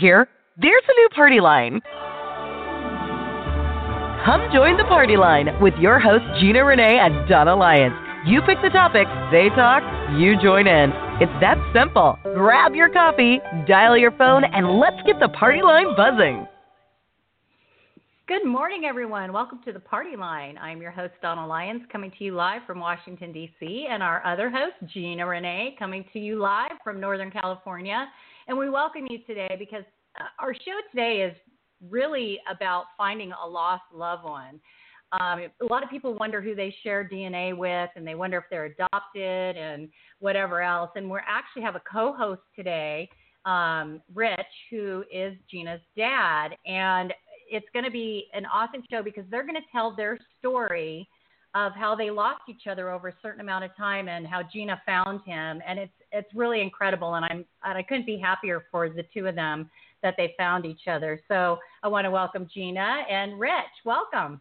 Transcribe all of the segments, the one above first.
Hear? There's a new party line. Come join the party line with your hosts Gina Renay and Donna Lyons. You pick the topics, they talk, you join in. It's that simple. Grab your coffee, dial your phone, and let's get the party line buzzing. Good morning, everyone. Welcome to the Party Line. I'm your host, Donna Lyons, coming to you live from Washington, D.C., and our other host, Gina Renay, coming to you live from Northern California. And we welcome you today because uh, our show today is really about finding a lost loved one. Um, a lot of people wonder who they share DNA with, and they wonder if they're adopted and whatever else. And we actually have a co-host today, um, Rich, who is Gina's dad, and it's going to be an awesome show because they're going to tell their story of how they lost each other over a certain amount of time and how Gina found him, and it's it's really incredible. And I'm and I couldn't be happier for the two of them that they found each other. So I want to welcome Gina and Rich. Welcome.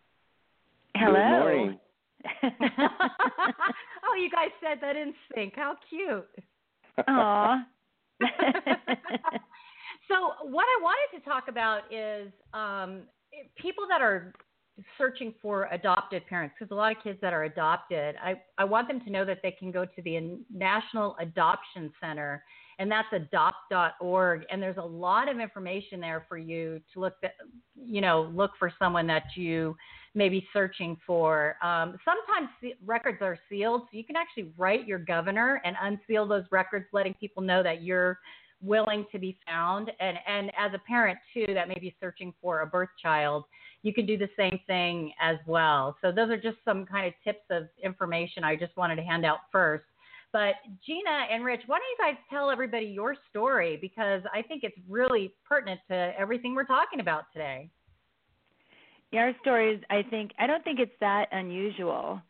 Hello. Good morning. oh, you guys said that in sync. How cute. Aw. so what I wanted to talk about is um, people that are searching for adopted parents because a lot of kids that are adopted I, I want them to know that they can go to the national adoption center and that's adopt.org and there's a lot of information there for you to look at, you know look for someone that you may be searching for. Um, sometimes records are sealed so you can actually write your governor and unseal those records letting people know that you're willing to be found and and as a parent too that may be searching for a birth child you can do the same thing as well. So those are just some kind of tips of information i just wanted to hand out first. But gina and rich why don't you guys tell everybody your story? Because i think it's really pertinent to everything we're talking about today. Yeah our story is i think i don't think it's that unusual.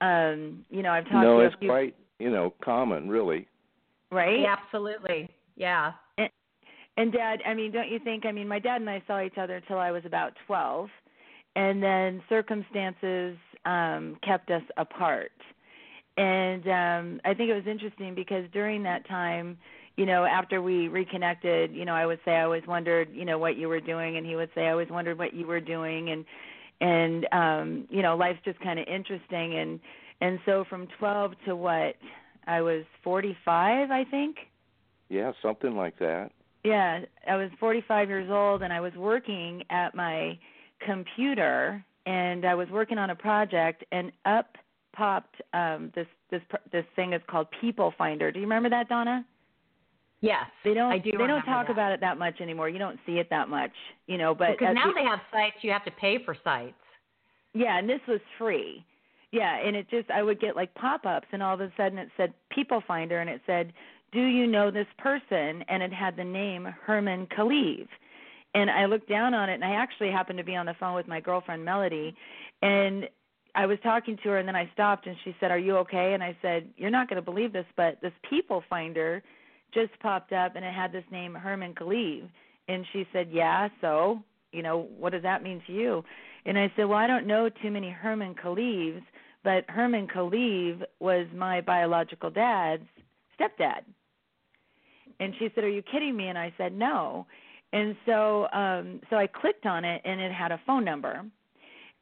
Um you know i've talked no to it's few, quite you know common really. Right? Yeah, absolutely. Yeah. And, and dad, I mean, don't you think? I mean, my dad and I saw each other until I was about 12, and then circumstances um kept us apart. And um I think it was interesting because during that time, you know, after we reconnected, you know, I would say I always wondered, you know, what you were doing and he would say I always wondered what you were doing and and um you know, life's just kind of interesting and and so from 12 to what I was 45, I think. Yeah, something like that. Yeah, I was 45 years old and I was working at my computer and I was working on a project and up popped um this this this thing is called People Finder. Do you remember that, Donna? Yes, they don't. I do they don't talk that. about it that much anymore. You don't see it that much, you know. But because now the, they have sites, you have to pay for sites. Yeah, and this was free. Yeah, and it just I would get like pop-ups, and all of a sudden it said People Finder, and it said do you know this person? And it had the name Herman Khalif. And I looked down on it, and I actually happened to be on the phone with my girlfriend Melody, and I was talking to her, and then I stopped, and she said, "Are you okay?" And I said, "You're not going to believe this, but this People Finder just popped up, and it had this name Herman Khalif." And she said, "Yeah, so you know, what does that mean to you?" And I said, "Well, I don't know too many Herman Khalifs, but Herman Khalif was my biological dad's stepdad." And she said, "Are you kidding me?" And I said, "No." And so um so I clicked on it and it had a phone number.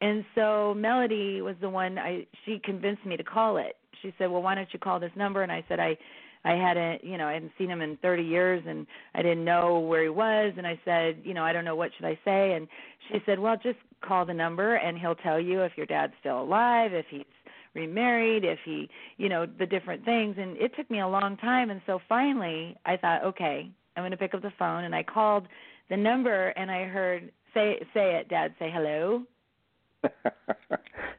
And so Melody was the one I she convinced me to call it. She said, "Well, why don't you call this number?" And I said, "I I hadn't, you know, I hadn't seen him in 30 years and I didn't know where he was and I said, you know, I don't know what should I say and she said, "Well, just call the number and he'll tell you if your dad's still alive, if he's remarried, if he, you know, the different things. And it took me a long time. And so finally, I thought, okay, I'm going to pick up the phone. And I called the number, and I heard say say it, Dad. Say hello.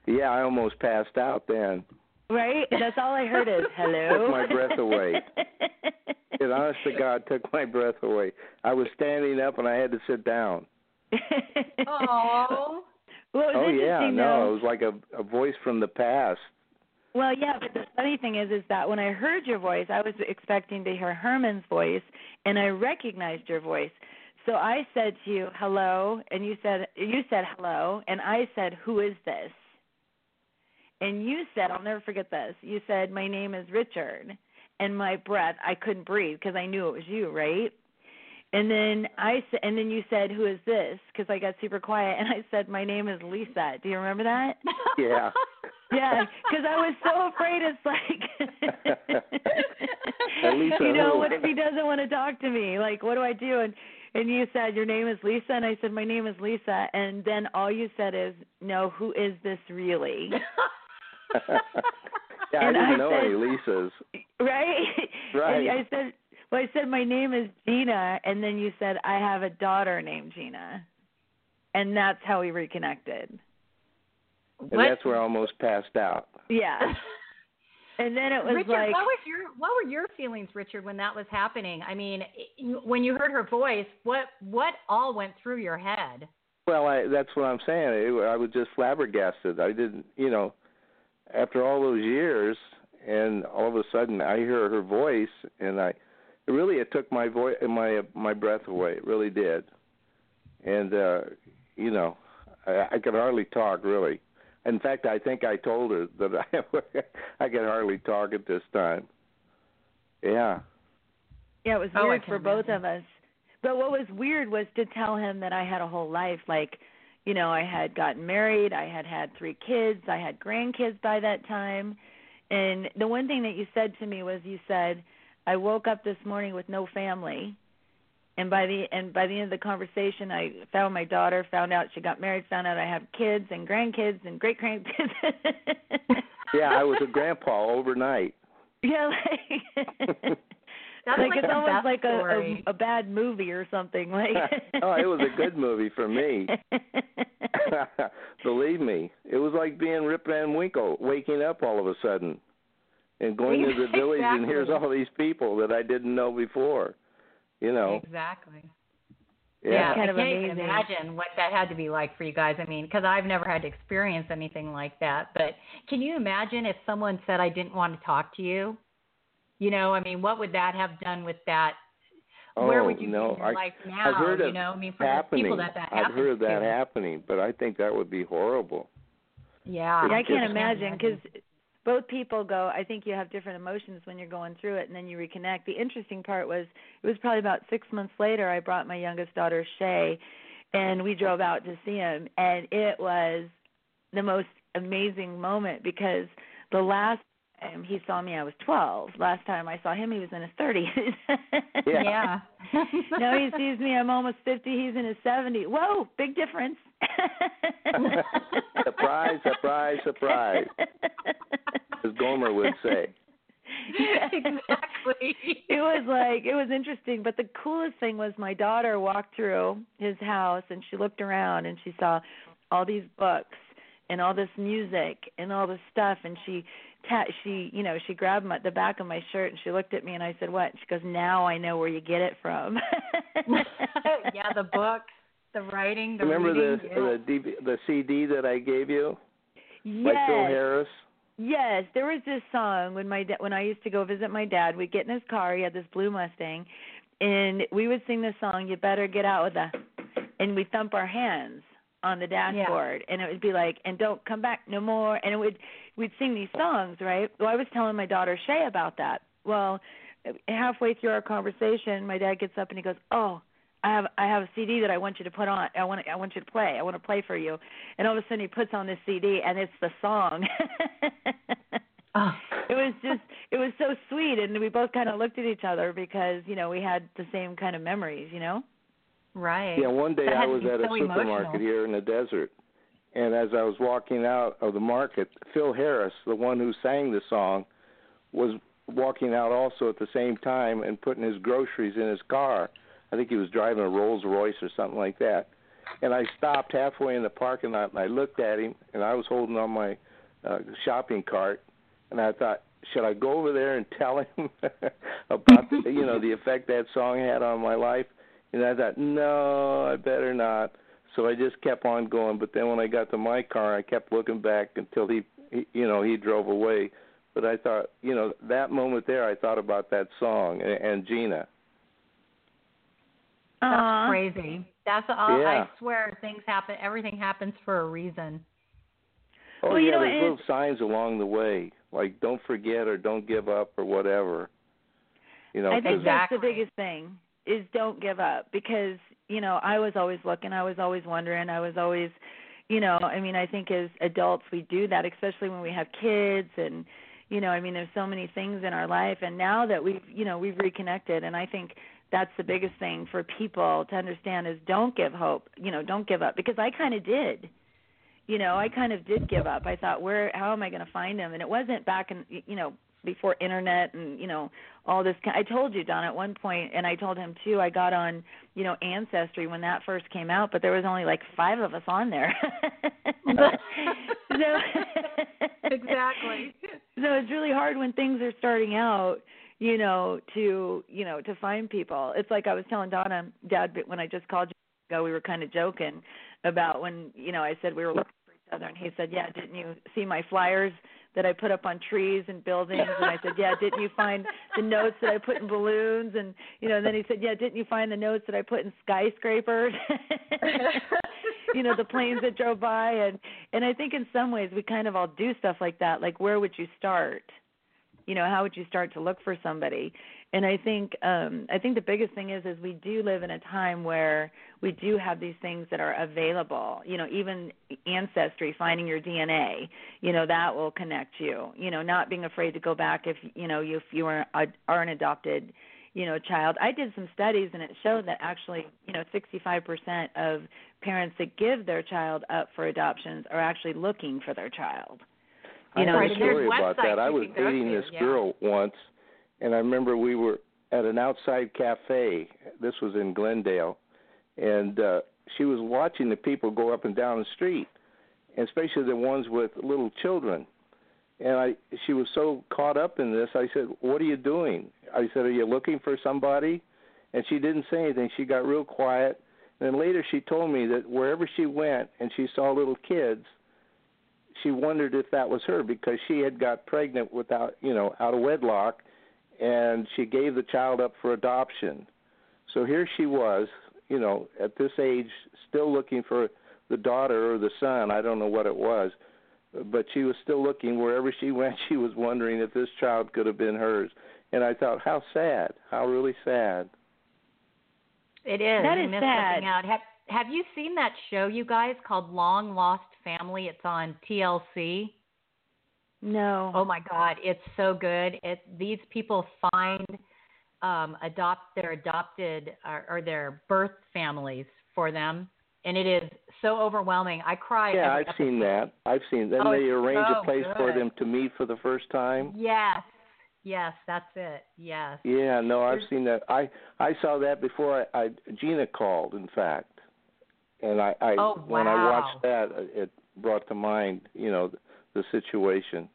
yeah, I almost passed out then. Right? That's all I heard is hello. took my breath away. it honest to God took my breath away. I was standing up and I had to sit down. Oh. Well, it was oh yeah, no, though. it was like a a voice from the past. Well, yeah, but the funny thing is, is that when I heard your voice, I was expecting to hear Herman's voice, and I recognized your voice. So I said to you, "Hello," and you said you said hello, and I said, "Who is this?" And you said, "I'll never forget this." You said, "My name is Richard," and my breath, I couldn't breathe because I knew it was you, right? And then I said, and then you said, "Who is this?" Because I got super quiet, and I said, "My name is Lisa." Do you remember that? Yeah. Yeah, because I was so afraid. It's like, you know, who? what if he doesn't want to talk to me? Like, what do I do? And and you said your name is Lisa, and I said my name is Lisa, and then all you said is, no, who is this really? yeah, I didn't I know said- any Lisas. right? Right. And I said, well, I said my name is Gina, and then you said I have a daughter named Gina, and that's how we reconnected. And What- that's where I almost passed out. Yeah. And then it was Richard, like, what was your what were your feelings, Richard, when that was happening? I mean, when you heard her voice, what what all went through your head? Well, I that's what I'm saying. It, I was just flabbergasted. I didn't, you know, after all those years, and all of a sudden I hear her voice, and I, it really it took my voice, my my breath away. It really did, and uh, you know, I, I could hardly talk really. In fact, I think I told her that I I could hardly talk at this time. Yeah. Yeah, it was Oh, weird can for both of us. But what was weird was to tell him that I had a whole life. Like, you know, I had gotten married, I had had three kids, I had grandkids by that time. And the one thing that you said to me was you said, I woke up this morning with no family. And by the and by the end of the conversation, I found my daughter, found out she got married, found out I have kids and grandkids and great grandkids. Yeah, I was a grandpa overnight. Yeah, like That's like like it's almost like a, a a bad movie or something. Like oh, it was a good movie for me. Believe me, it was like being Rip Van Winkle, waking up all of a sudden, and going to the village, and here's all these people that I didn't know before. You know, Exactly. yeah. Yeah, Kind I of can't even amazing. imagine what that had to be like for you guys. I mean, because I've never had to experience anything like that. But can you imagine if someone said, "I didn't want to talk to you"? You know, I mean, what would that have done with that? Where Oh, would you no, be in your I- life now? I've heard you of know, I mean, for the happening. people that that I've heard of that to. happening, but I think that would be horrible. Yeah, Yeah, I can't imagine because both people go. I think you have different emotions when you're going through it, and then you reconnect. The interesting part was it was probably about six months later. I brought my youngest daughter Shay, and we drove out to see him, and it was the most amazing moment because the last time he saw me, I was 12. Last time I saw him, he was in his 30s. Yeah. Yeah. now he sees me, I'm almost 50. He's in his 70s. Whoa, big difference. surprise, surprise, surprise, as would say. exactly. it was like it was interesting but the coolest thing was my daughter walked through his house and she looked around and she saw all these books and all this music and all this stuff and she ta- she you know she grabbed my, the back of my shirt and she looked at me and I said what she goes now I know where you get it from yeah, the book, the writing, the Remember the reading. the DV, the CD that I gave you by yes Phil Harris? Yes, there was this song when my da- when I used to go visit my dad. We'd get in his car. He had this blue Mustang, and we would sing this song. You better get out with the, and we thump our hands on the dashboard, and it would be like, and don't come back no more. And it would we'd sing these songs, right? Well, I was telling my daughter Shay about that. Well, halfway through our conversation, my dad gets up and he goes, "Oh." I have I have a CD that I want you to put on. I want I want you to play. I want to play for you. And all of a sudden he puts on this CD and it's the song. Oh. it was just it was so sweet and we both kind of looked at each other because you know we had the same kind of memories you know Right. Yeah, one day That I was be at a supermarket emotional. here in the desert, And as I was walking out of the market, Phil Harris, the one who sang the song, was walking out also at the same time and putting his groceries in his car. I think he was driving a Rolls Royce or something like that. And I stopped halfway in the parking lot and I looked at him and I was holding on my uh, shopping cart and I thought, should I go over there and tell him about the, you know the effect that song had on my life? And I thought, no, I better not. So I just kept on going. But then when I got to my car, I kept looking back until he, he you know, he drove away. But I thought, you know, that moment there, I thought about that song and, and Gina. That's crazy. That's all. Yeah. I swear, things happen. Everything happens for a reason. Oh Well, yeah, you know, there's little signs along the way, like don't forget or don't give up or whatever. You know, I think 'cause- that's the biggest thing is don't give up because you know I was always looking, I was always wondering, I was always, you know, I mean I think as adults we do that, especially when we have kids and you know I mean there's so many things in our life and now that we've you know we've reconnected and I think that's the biggest thing for people to understand is don't give hope, you know, don't give up because I kind of did. You know, I kind of did give up. I thought, where, how am I going to find him? And it wasn't back in, you know, before internet and you know all this I told you Don at one point and I told him too I got on you know ancestry when that first came out but there was only like 5 of us on there so Exactly. so it's really hard when things are starting out you know to you know to find people it's like I was telling Donna dad when I just called you ago we were kind of joking about when you know I said we were looking for each other and he said yeah didn't you see my flyers that I put up on trees and buildings and I said, Yeah, didn't you find the notes that I put in balloons and you know, and then he said, Yeah, didn't you find the notes that I put in skyscrapers? you know, the planes that drove by and and I think in some ways we kind of all do stuff like that. Like where would you start? You know, how would you start to look for somebody? And I think um I think the biggest thing is is we do live in a time where we do have these things that are available. You know, even ancestry, finding your DNA, you know, that will connect you. You know, not being afraid to go back if you know if you are are an adopted, you know, child. I did some studies and it showed that actually, you know, 65% of parents that give their child up for adoptions are actually looking for their child. I You know, have a story about that. I was dating this yeah. girl once, and I remember we were at an outside cafe. This was in Glendale, and uh, she was watching the people go up and down the street, and especially the ones with little children. And I, she was so caught up in this. I said, "What are you doing?" I said, "Are you looking for somebody?" And she didn't say anything. She got real quiet. And then later she told me that wherever she went and she saw little kids, she wondered if that was her because she had got pregnant without, you know, out of wedlock, and she gave the child up for adoption. So here she was, you know, at this age, still looking for the daughter or the son. I don't know what it was, but she was still looking wherever she went. She was wondering if this child could have been hers. And I thought, how sad, how really sad. It is. That you is missed sad. out. Have Have you seen that show, you guys, called Long Lost Family? It's on TLC. No. Oh my God, it's so good. It these people find um, adopt their adopted or, or their birth families for them, and it is so overwhelming. I cry. Yeah, I've seen that. I've seen Then Oh, they arrange so a place for them to meet for the first time. Yes, yes, that's it. Yes. Yeah, no, I've There's- seen that. I I saw that before I, I Gina called, in fact, and I, I Oh, when I watched that, it brought to mind, you know, the situation.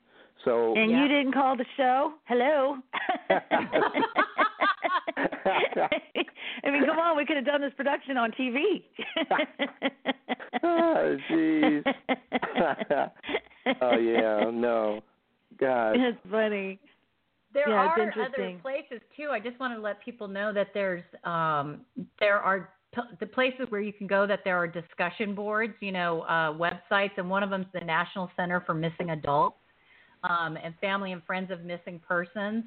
So and Yeah. you didn't call the show? Hello. I mean, come on, we could have done this production on TV. Oh, jeez. oh yeah, no, God. It's funny. There Yeah, it's are interesting. other places too. I just want to let people know that there's um, there are p- the places where you can go that there are discussion boards, you know, uh, websites, and one of them is the National Center for Missing Adults um, and Family and Friends of Missing Persons.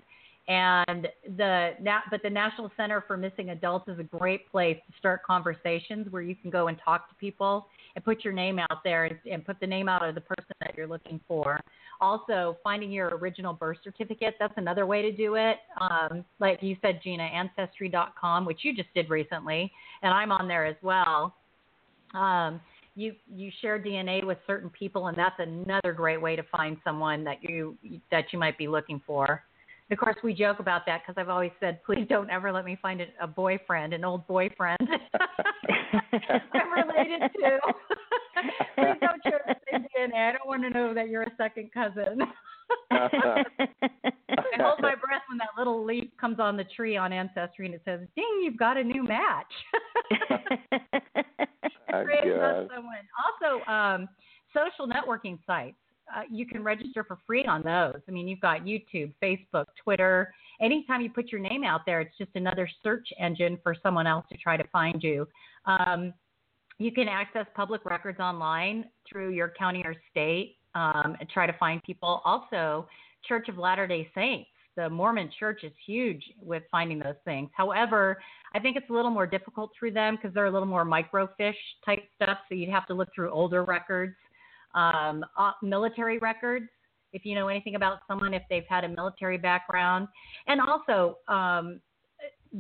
And the but the National Center for Missing Adults is a great place to start conversations where you can go and talk to people and put your name out there and, and put the name out of the person that you're looking for. Also, finding your original birth certificate, that's another way to do it. Um, like you said, Gina, ancestry.com, which you just did recently, and I'm on there as well. Um, you you share DNA with certain people, and that's another great way to find someone that you that you might be looking for. Of course, we joke about that because I've always said, please don't ever let me find a, a boyfriend, an old boyfriend I'm related to. please don't share the same DNA. I don't want to know that you're a second cousin. I hold my breath when that little leaf comes on the tree on Ancestry and it says, "Ding, you've got a new match." someone. Also, um, social networking sites. Uh, you can register for free on those. I mean, you've got YouTube, Facebook, Twitter. Anytime you put your name out there, it's just another search engine for someone else to try to find you. Um, you can access public records online through your county or state um, and try to find people. Also, Church of Latter day Saints. The Mormon church is huge with finding those things. However, I think it's a little more difficult through them because they're a little more microfiche type stuff. So you'd have to look through older records, um, uh, military records, if you know anything about someone, if they've had a military background, and also um,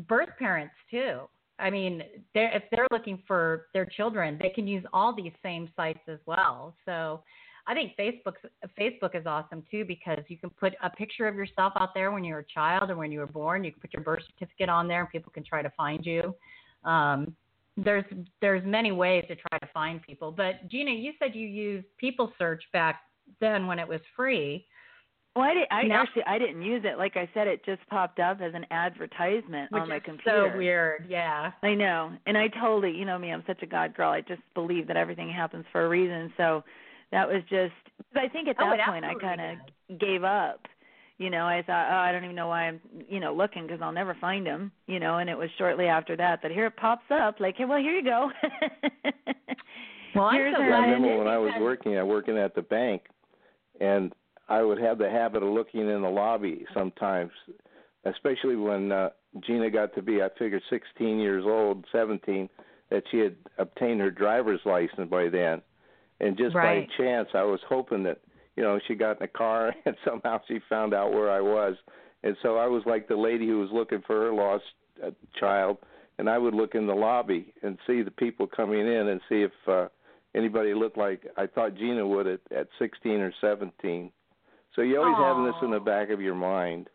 birth parents too. I mean, they're, if they're looking for their children, they can use all these same sites as well. So I think Facebook Facebook is awesome too because you can put a picture of yourself out there when you were a child or when you were born. You can put your birth certificate on there, and people can try to find you. Um, there's there's many ways to try to find people. But Gina, you said you used People Search back then when it was free. Well, I, did, I now, actually I didn't use it. Like I said, it just popped up as an advertisement on my computer. It's so weird, yeah. I know, and I totally, you know me, I'm such a God girl. I just believe that everything happens for a reason. So that was just. I think at oh, that oh, point I kind of gave up. You know, I thought, oh, I don't even know why I'm, you know, looking because I'll never find him. You know, and it was shortly after that that here it pops up, like, hey, well, here you go. well, so I remember when I was working, I working at the bank, and I would have the habit of looking in the lobby sometimes, especially when uh, Gina got to be, I figured, 16 years old, 17, that she had obtained her driver's license by then. And just right. by chance, I was hoping that, you know, she got in the car and somehow she found out where I was. And so I was like the lady who was looking for her lost uh, child, and I would look in the lobby and see the people coming in and see if uh, anybody looked like I thought Gina would at, at 16 or 17. So you always Aww. having this in the back of your mind.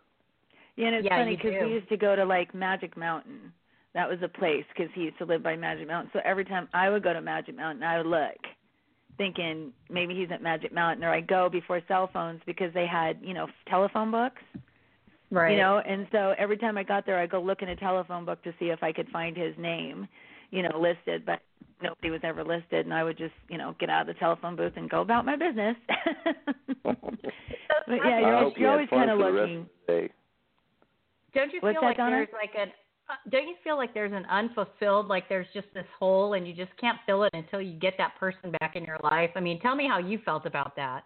Yeah, and it's yeah, funny because we used to go to like Magic Mountain. That was a place because he used to live by Magic Mountain. So every time I would go to Magic Mountain, I would look, thinking maybe he's at Magic Mountain, or I go before cell phones because they had you know telephone books. Right. You know, and so every time I got there, I go look in a telephone book to see if I could find his name, you know, listed. But nobody was ever listed, and I would just, you know, get out of the telephone booth and go about my business. but yeah, you're, always, you're always kind of looking. Don't you What's feel that, like Donna? there's like an don't you feel like there's an unfulfilled like there's just this hole and you just can't fill it until you get that person back in your life? I mean, tell me how you felt about that.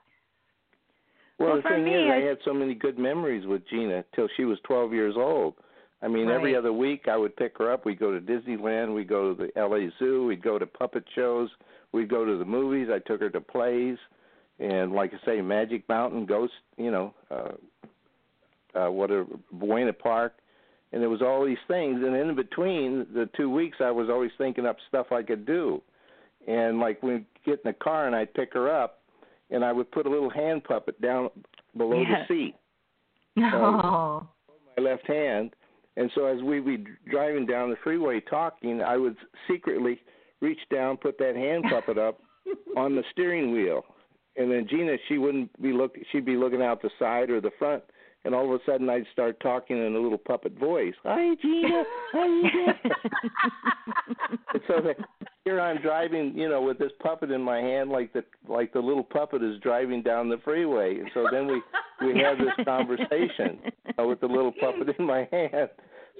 Well, Well, the thing me, is, I I- had so many good memories with Gina till she was 12 years old. I mean, every other week I would pick her up. We'd go to Disneyland. We'd go to the LA Zoo. We'd go to puppet shows. We'd go to the movies. I took her to plays, and like I say, Magic Mountain, Ghost, you know, uh, uh, what a Buena Park, and there was all these things. And in between the two weeks, I was always thinking up stuff I could do. And like we'd get in the car and I'd pick her up, and I would put a little hand puppet down below Yeah. the seat Oh. my left hand. And so as we'd be driving down the freeway talking, I would secretly reach down, put that hand puppet up on the steering wheel, and then Gina, she wouldn't be look, she'd be looking out the side or the front, and all of a sudden I'd start talking in a little puppet voice. Hi, Gina. How you and so that here I'm driving, you know, with this puppet in my hand, like the like the little puppet is driving down the freeway. And so then we we have this conversation with the little puppet in my hand.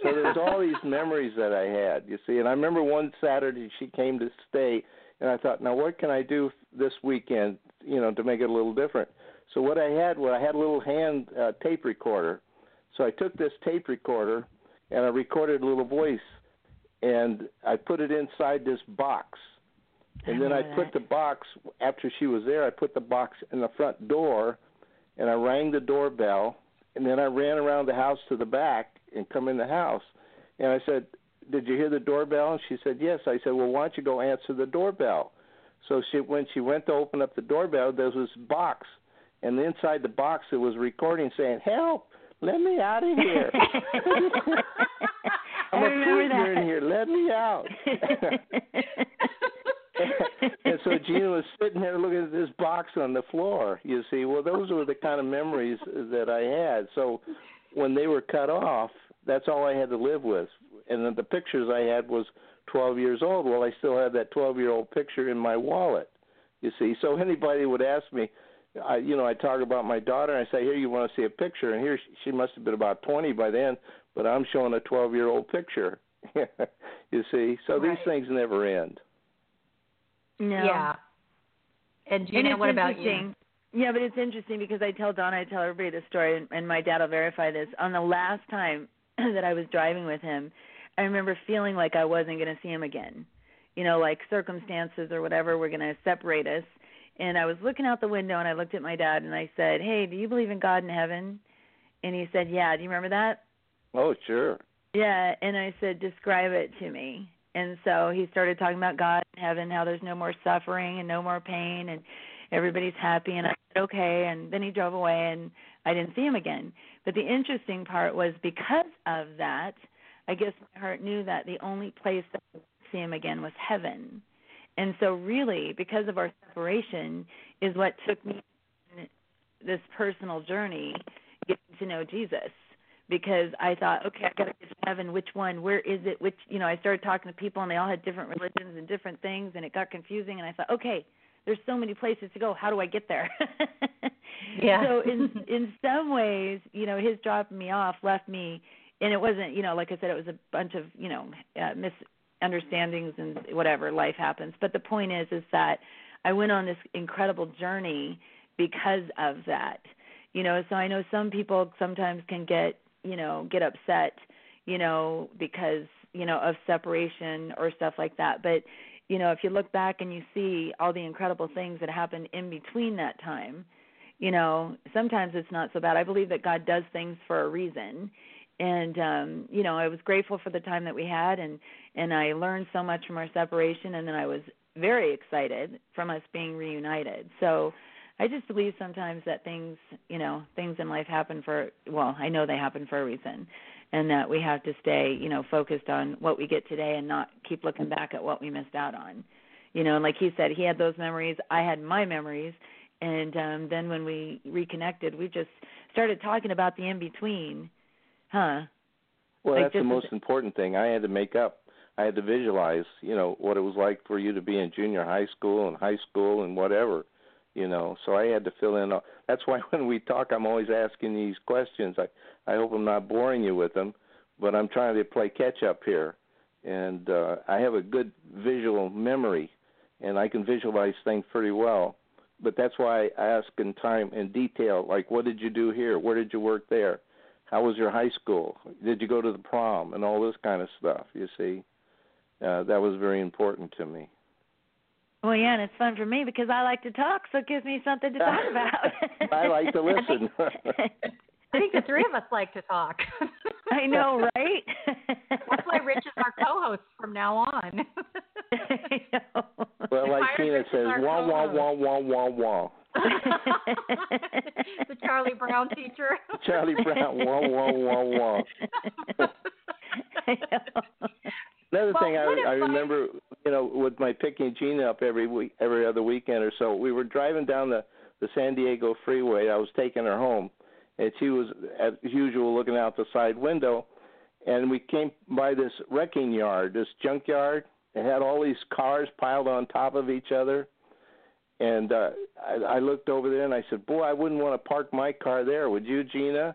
So there's all these memories that I had, you see. And I remember one Saturday she came to stay, and I thought, now what can I do this weekend, you know, to make it a little different? So what I had was I had a little hand uh, tape recorder. So I took this tape recorder and I recorded a little voice, and I put it inside this box. And then I put that. the box after she was there. I put the box in the front door, and I rang the doorbell. And then I ran around the house to the back and come in the house. And I said, "Did you hear the doorbell?" And she said, "Yes." I said, "Well, why don't you go answer the doorbell?" So she when she went to open up the doorbell, there was this box, and inside the box it was recording saying, "Help! Let me out of here! I'm I a prisoner in here. Let me out!" and so Gina was sitting there looking at this box on the floor. You see, well, those were the kind of memories that I had. So when they were cut off, that's all I had to live with. And then the pictures I had was 12 years old. Well, I still have that 12 year old picture in my wallet. You see, so anybody would ask me, I, you know, I talk about my daughter, and I say, "Here, you want to see a picture?" And here she, she must have been about 20 by then, but I'm showing a 12 year old picture. you see, so these things never end. no. Yeah. And And Gina, it's what about you? Yeah, but it's interesting because I tell Donna, I tell everybody this story, and, and my dad will verify this. On the last time that I was driving with him, I remember feeling like I wasn't going to see him again. You know, like circumstances or whatever were going to separate us. And I was looking out the window, and I looked at my dad, and I said, "Hey, do you believe in God in heaven?" And he said, "Yeah." Do you remember that? Oh, sure. Yeah, and I said, describe it to me. And so he started talking about God in heaven, how there's no more suffering and no more pain, and everybody's happy. And I said, okay. And then he drove away, and I didn't see him again. But the interesting part was because of that, I guess my heart knew that the only place that I would see him again was heaven. And so, really, because of our separation, is what took me on this personal journey, getting to know Jesus because I thought, okay, I got to get to heaven. Which one? Where is it? Which, you know, I started talking to people and they all had different religions and different things, and it got confusing. And I thought, okay, there's so many places to go. How do I get there? Yeah. So in in some ways, you know, his dropping me off left me, and it wasn't, you know, like I said, it was a bunch of, you know, uh, misunderstandings and whatever. Life happens. But the point is, is that I went on this incredible journey because of that. You know, so I know some people sometimes can get you know get upset you know because you know of separation or stuff like that but you know if you look back and you see all the incredible things that happened in between that time you know sometimes it's not so bad i believe that god does things for a reason and um you know i was grateful for the time that we had and and i learned so much from our separation and then i was very excited from us being reunited so I just believe sometimes that things, you know, things in life happen for well, I know they happen for a reason and that we have to stay, you know, focused on what we get today and not keep looking back at what we missed out on. You know, and like he said, he had those memories, I had my memories, and um then when we reconnected, we just started talking about the in between. Huh? Well, Like, that's the this is- most important thing. I had to make up. I had to visualize, you know, what it was like for you to be in junior high school and high school and whatever, you know. So I had to fill in. all That's why when we talk, I'm always asking these questions. I I hope I'm not boring you with them, but I'm trying to play catch up here. And uh, I have a good visual memory, and I can visualize things pretty well. But that's why I ask in time in detail, like, what did you do here? Where did you work there? How was your high school? Did you go to the prom and all this kind of stuff? You see, uh, that was very important to me. Well, yeah, and it's fun for me because I like to talk, so it gives me something to talk about. I like to listen. I think the three of us like to talk. I know, right? That's why Rich is our co-host from now on. I know. well, like Myron Tina says, our wah wah co-host. wah wah wah wah. the Charlie Brown teacher. Charlie Brown, wah wah wah wah. Another Well, thing I, what if I I- remember, you know, with my picking Gina up every week, every other weekend or so, we were driving down the the San Diego freeway. I was taking her home, and she was as usual looking out the side window, and we came by this wrecking yard, this junkyard. It had all these cars piled on top of each other, and uh, I, I looked over there and I said, "Boy, I wouldn't want to park my car there, would you, Gina?"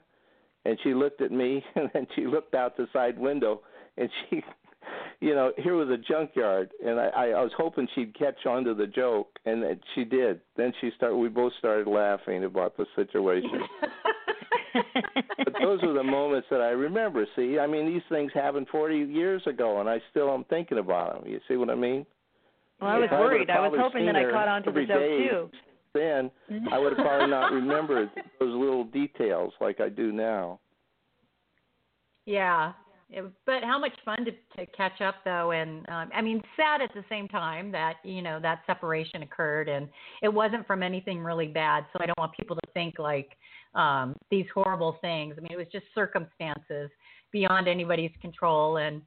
And she looked at me, and then she looked out the side window, and she you know, here was a junkyard, and I, I, I was hoping she'd catch on to the joke, and it- she did. Then she started. We both started laughing about the situation. but those are the moments that I remember. See, I mean, these things happened 40 years ago, and I still am thinking about them. You see what I mean? Well, I was If I worried. I was hoping that I caught on to the joke day too. Then I would have probably not remembered those little details like I do now. yeah. It, but how much fun to, to catch up though, and um, I mean, sad at the same time that you know that separation occurred, and it wasn't from anything really bad. So I don't want people to think like um, these horrible things. I mean, it was just circumstances beyond anybody's control, and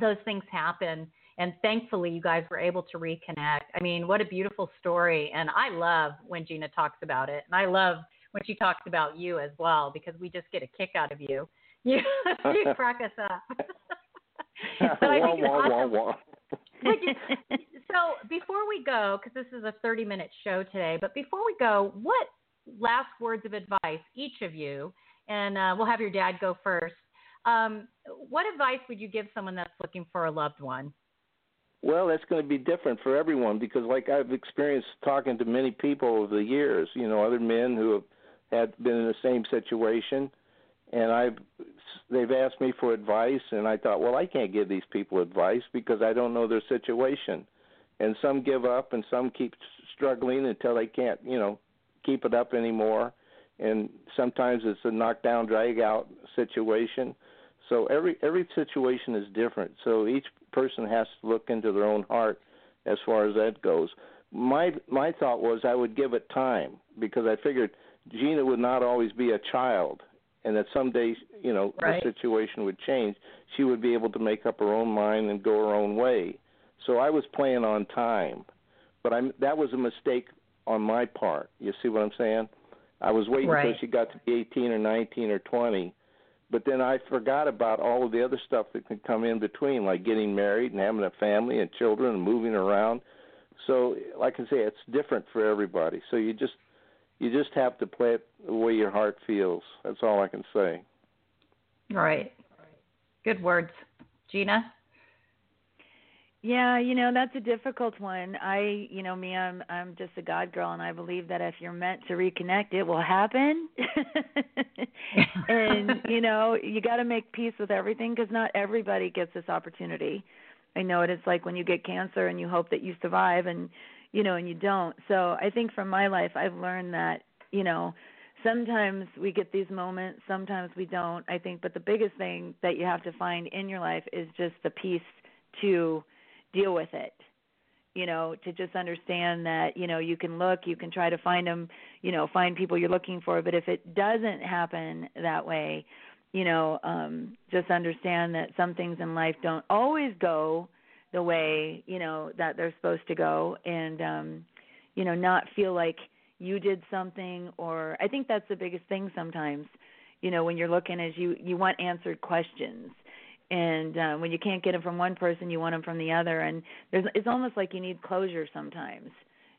those things happen. And thankfully, you guys were able to reconnect. I mean, what a beautiful story. And I love when Gina talks about it, and I love when she talks about you as well because we just get a kick out of you you, you crack us up. but I think it's awesome. so before we go, because this is a 30 minute show today, but before we go, what last words of advice, each of you, and uh, we'll have your dad go first. Um, what advice would you give someone that's looking for a loved one? Well, that's going to be different for everyone because, like I've experienced talking to many people over the years, you know, other men who have had been in the same situation and I've they've asked me for advice, and I thought, well, I can't give these people advice because I don't know their situation. And some give up, and some keep struggling until they can't, you know, keep it up anymore. And sometimes it's a knockdown, drag out situation. So every every situation is different. So each person has to look into their own heart as far as that goes. My my thought was I would give it time because I figured Gina would not always be a child and that someday, you know, right. the situation would change, she would be able to make up her own mind and go her own way. So I was playing on time, but I'm that was a mistake on my part. You see what I'm saying? I was waiting right. until she got to be 18 or 19 or 20, but then I forgot about all of the other stuff that could come in between, like getting married and having a family and children and moving around. So, like I say, it's different for everybody. So you just you just have to play it the way your heart feels. That's all I can say. Right. Good words. Gina? Yeah, you know, that's a difficult one. I, you know, me, I'm I'm just a God girl and I believe that if you're meant to reconnect, it will happen. and, you know, you got to make peace with everything cuz not everybody gets this opportunity. I know it is like when you get cancer and you hope that you survive and you know, and you don't. So I think from my life, I've learned that, you know, sometimes we get these moments, sometimes we don't. I think, but the biggest thing that you have to find in your life is just the peace to deal with it. You know, to just understand that, you know, you can look, you can try to find them, you know, find people you're looking for, but if it doesn't happen that way, you know, um just understand that some things in life don't always go the way you know that they're supposed to go and um you know not feel like you did something or i think that's the biggest thing sometimes you know when you're looking is you you want answered questions and uh, when you can't get them from one person you want them from the other and there's it's almost like you need closure sometimes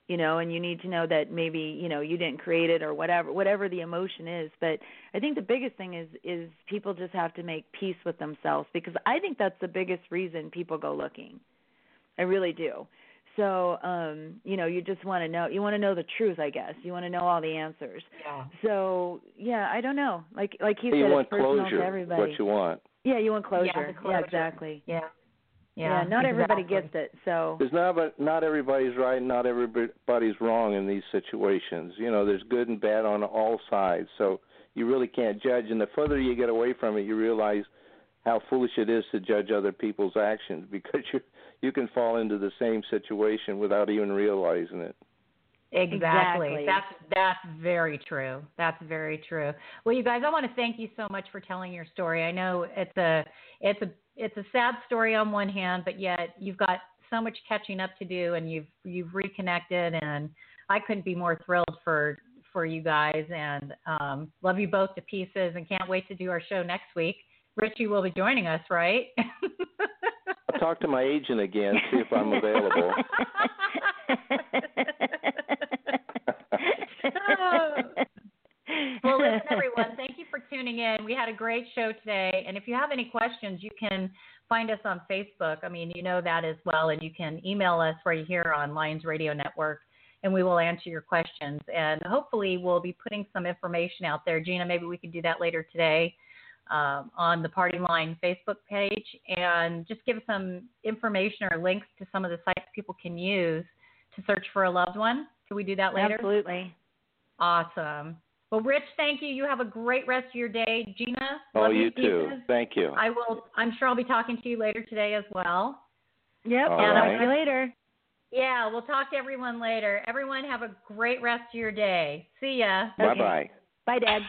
you know and you need to know that maybe you know you didn't create it or whatever whatever the emotion is but i think the biggest thing is is people just have to make peace with themselves because i think that's the biggest reason people go looking. I really do. So um you know you just want to know you want to know the truth i guess. You want to know all the answers. Yeah. So yeah i don't know. Like like he you said want it's personal closure, to everybody. what you want yeah you want closure yeah, closure. yeah exactly yeah yeah, not everybody gets it. So there's not but not everybody's right, not everybody's wrong in these situations. You know, there's good and bad on all sides. So you really can't judge. And the further you get away from it, you realize how foolish it is to judge other people's actions because you you can fall into the same situation without even realizing it. Exactly. Exactly. That's that's very true. That's very true. Well, you guys, I want to thank you so much for telling your story. I know it's a it's a it's a sad story on one hand, but yet you've got so much catching up to do, and you've you've reconnected, and I couldn't be more thrilled for for you guys, and um, love you both to pieces, and can't wait to do our show next week. Richie will be joining us, right? I'll talk to my agent again, see if I'm available. well, listen, everyone, thank you for tuning in. We had a great show today. And if you have any questions, you can find us on Facebook. I mean, you know that as well. And you can email us right here on Lions Radio Network, and we will answer your questions. And hopefully, we'll be putting some information out there. Gina, maybe we could do that later today. Um, on the Party Line Facebook page and just give some information or links to some of the sites people can use to search for a loved one. Can we do that later? Absolutely. Awesome. Well, Rich, thank you. You have a great rest of your day. Gina, Oh, love you pieces. too. Thank you. I will. I'm sure I'll be talking to you later today as well. Yep. All and right. I'll see you later. Yeah, we'll talk to everyone later. Everyone have a great rest of your day. See ya. Bye Okay. bye. Bye, Dad.